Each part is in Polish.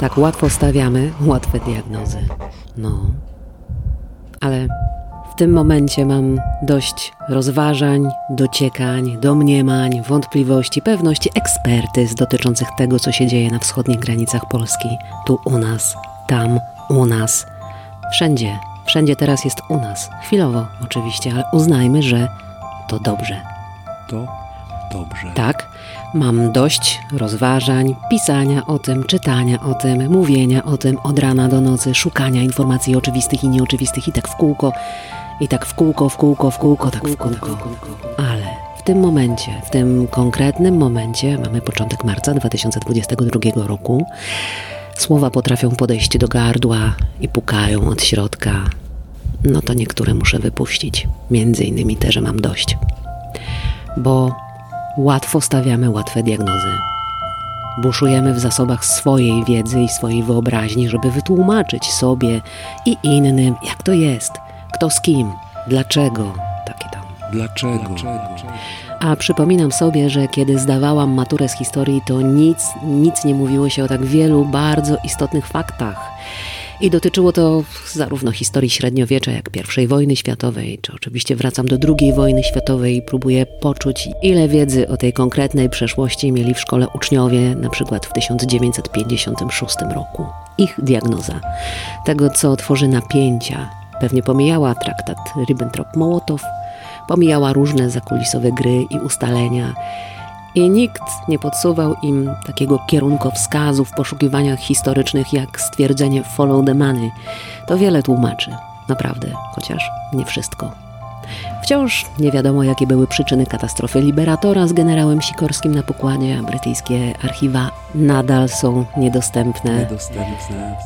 Tak łatwo stawiamy łatwe diagnozy. No. Ale w tym momencie mam dość rozważań, dociekań, domniemań, wątpliwości, pewności, ekspertyz dotyczących tego, co się dzieje na wschodnich granicach Polski. Tu u nas, tam u nas. Wszędzie, wszędzie teraz jest u nas. Chwilowo oczywiście, ale uznajmy, że to dobrze. To dobrze. Tak, mam dość rozważań, pisania o tym, czytania o tym, mówienia o tym od rana do nocy, szukania informacji oczywistych i nieoczywistych i tak w kółko, i tak w kółko, w kółko, w kółko, tak w kółko. Ale w tym momencie, w tym konkretnym momencie, mamy początek marca 2022 roku, słowa potrafią podejść do gardła i pukają od środka. No to niektóre muszę wypuścić, między innymi te, że mam dość. Bo łatwo stawiamy łatwe diagnozy. Buszujemy w zasobach swojej wiedzy i swojej wyobraźni, żeby wytłumaczyć sobie i innym, jak to jest, kto z kim, dlaczego, takie tam. Dlaczego? A przypominam sobie, że kiedy zdawałam maturę z historii, to nic, nic nie mówiło się o tak wielu bardzo istotnych faktach. I dotyczyło to zarówno historii średniowiecza, jak I wojny światowej, czy oczywiście wracam do II wojny światowej i próbuję poczuć, ile wiedzy o tej konkretnej przeszłości mieli w szkole uczniowie, na przykład w 1956 roku. Ich diagnoza tego, co tworzy napięcia, pewnie pomijała traktat Ribbentrop-Mołotow, pomijała różne zakulisowe gry i ustalenia. I nikt nie podsuwał im takiego kierunkowskazu w poszukiwaniach historycznych jak stwierdzenie follow the money. To wiele tłumaczy, naprawdę, chociaż nie wszystko. Wciąż nie wiadomo, jakie były przyczyny katastrofy Liberatora z generałem Sikorskim na pokładzie, a brytyjskie archiwa nadal są niedostępne. Niedostępne.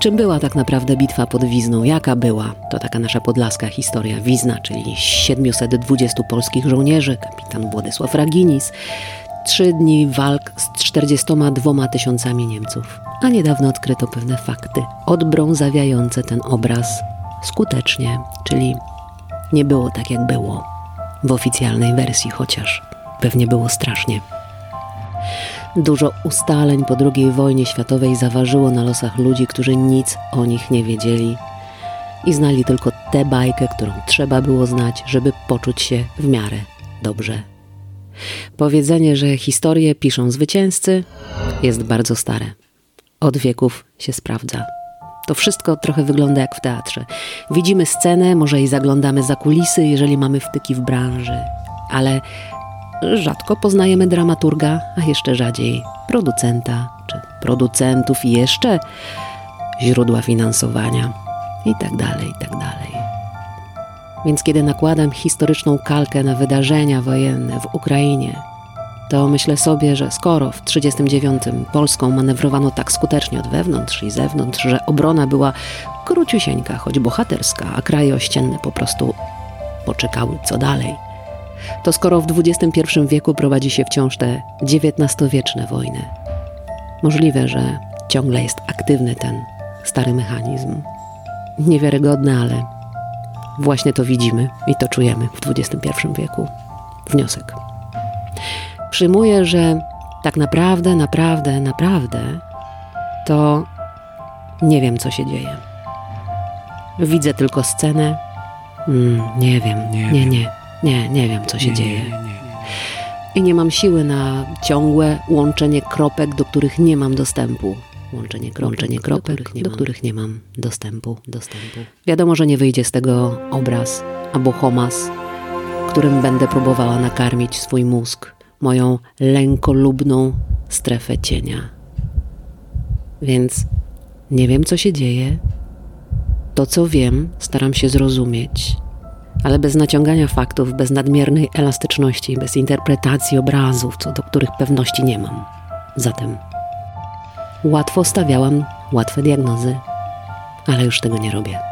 Czym była tak naprawdę bitwa pod Wizną? Jaka była? To taka nasza podlaska historia. Wizna, czyli 720 polskich żołnierzy, kapitan Władysław Raginis. Trzy dni walk z 42 tysiącami Niemców. A niedawno odkryto pewne fakty, odbrązawiające ten obraz skutecznie, czyli nie było tak jak było. W oficjalnej wersji chociaż. Pewnie było strasznie. Dużo ustaleń po II wojnie światowej zaważyło na losach ludzi, którzy nic o nich nie wiedzieli i znali tylko tę bajkę, którą trzeba było znać, żeby poczuć się w miarę dobrze. Powiedzenie, że historię piszą zwycięzcy, jest bardzo stare. Od wieków się sprawdza. To wszystko trochę wygląda jak w teatrze. Widzimy scenę, może i zaglądamy za kulisy, jeżeli mamy wtyki w branży, ale rzadko poznajemy dramaturga, a jeszcze rzadziej producenta czy producentów i jeszcze źródła finansowania i tak dalej, i tak dalej. Więc kiedy nakładam historyczną kalkę na wydarzenia wojenne w Ukrainie, to myślę sobie, że skoro w 1939 Polską manewrowano tak skutecznie od wewnątrz i zewnątrz, że obrona była króciusieńka, choć bohaterska, a ościenne po prostu poczekały co dalej, to skoro w XXI wieku prowadzi się wciąż te XIX-wieczne wojny, możliwe, że ciągle jest aktywny ten stary mechanizm. Niewiarygodne, ale właśnie to widzimy i to czujemy w XXI wieku. Wniosek przyjmuję, że tak naprawdę, naprawdę, naprawdę to nie wiem, co się dzieje. Widzę tylko scenę. Mm, nie wiem, nie, nie, nie, nie, nie wiem, co się Nie, dzieje. nie, nie. I nie mam siły na ciągłe łączenie kropek, do których nie mam dostępu. Łączenie kropek, łączenie kropek do, których nie mam dostępu, dostępu. Wiadomo, że nie wyjdzie z tego obraz albo homas, którym będę próbowała nakarmić swój mózg, moją lękolubną strefę cienia. Więc nie wiem, co się dzieje. To, co wiem, staram się zrozumieć, ale bez naciągania faktów, bez nadmiernej elastyczności, bez interpretacji obrazów, co do których pewności nie mam. Zatem łatwo stawiałam łatwe diagnozy, ale już tego nie robię.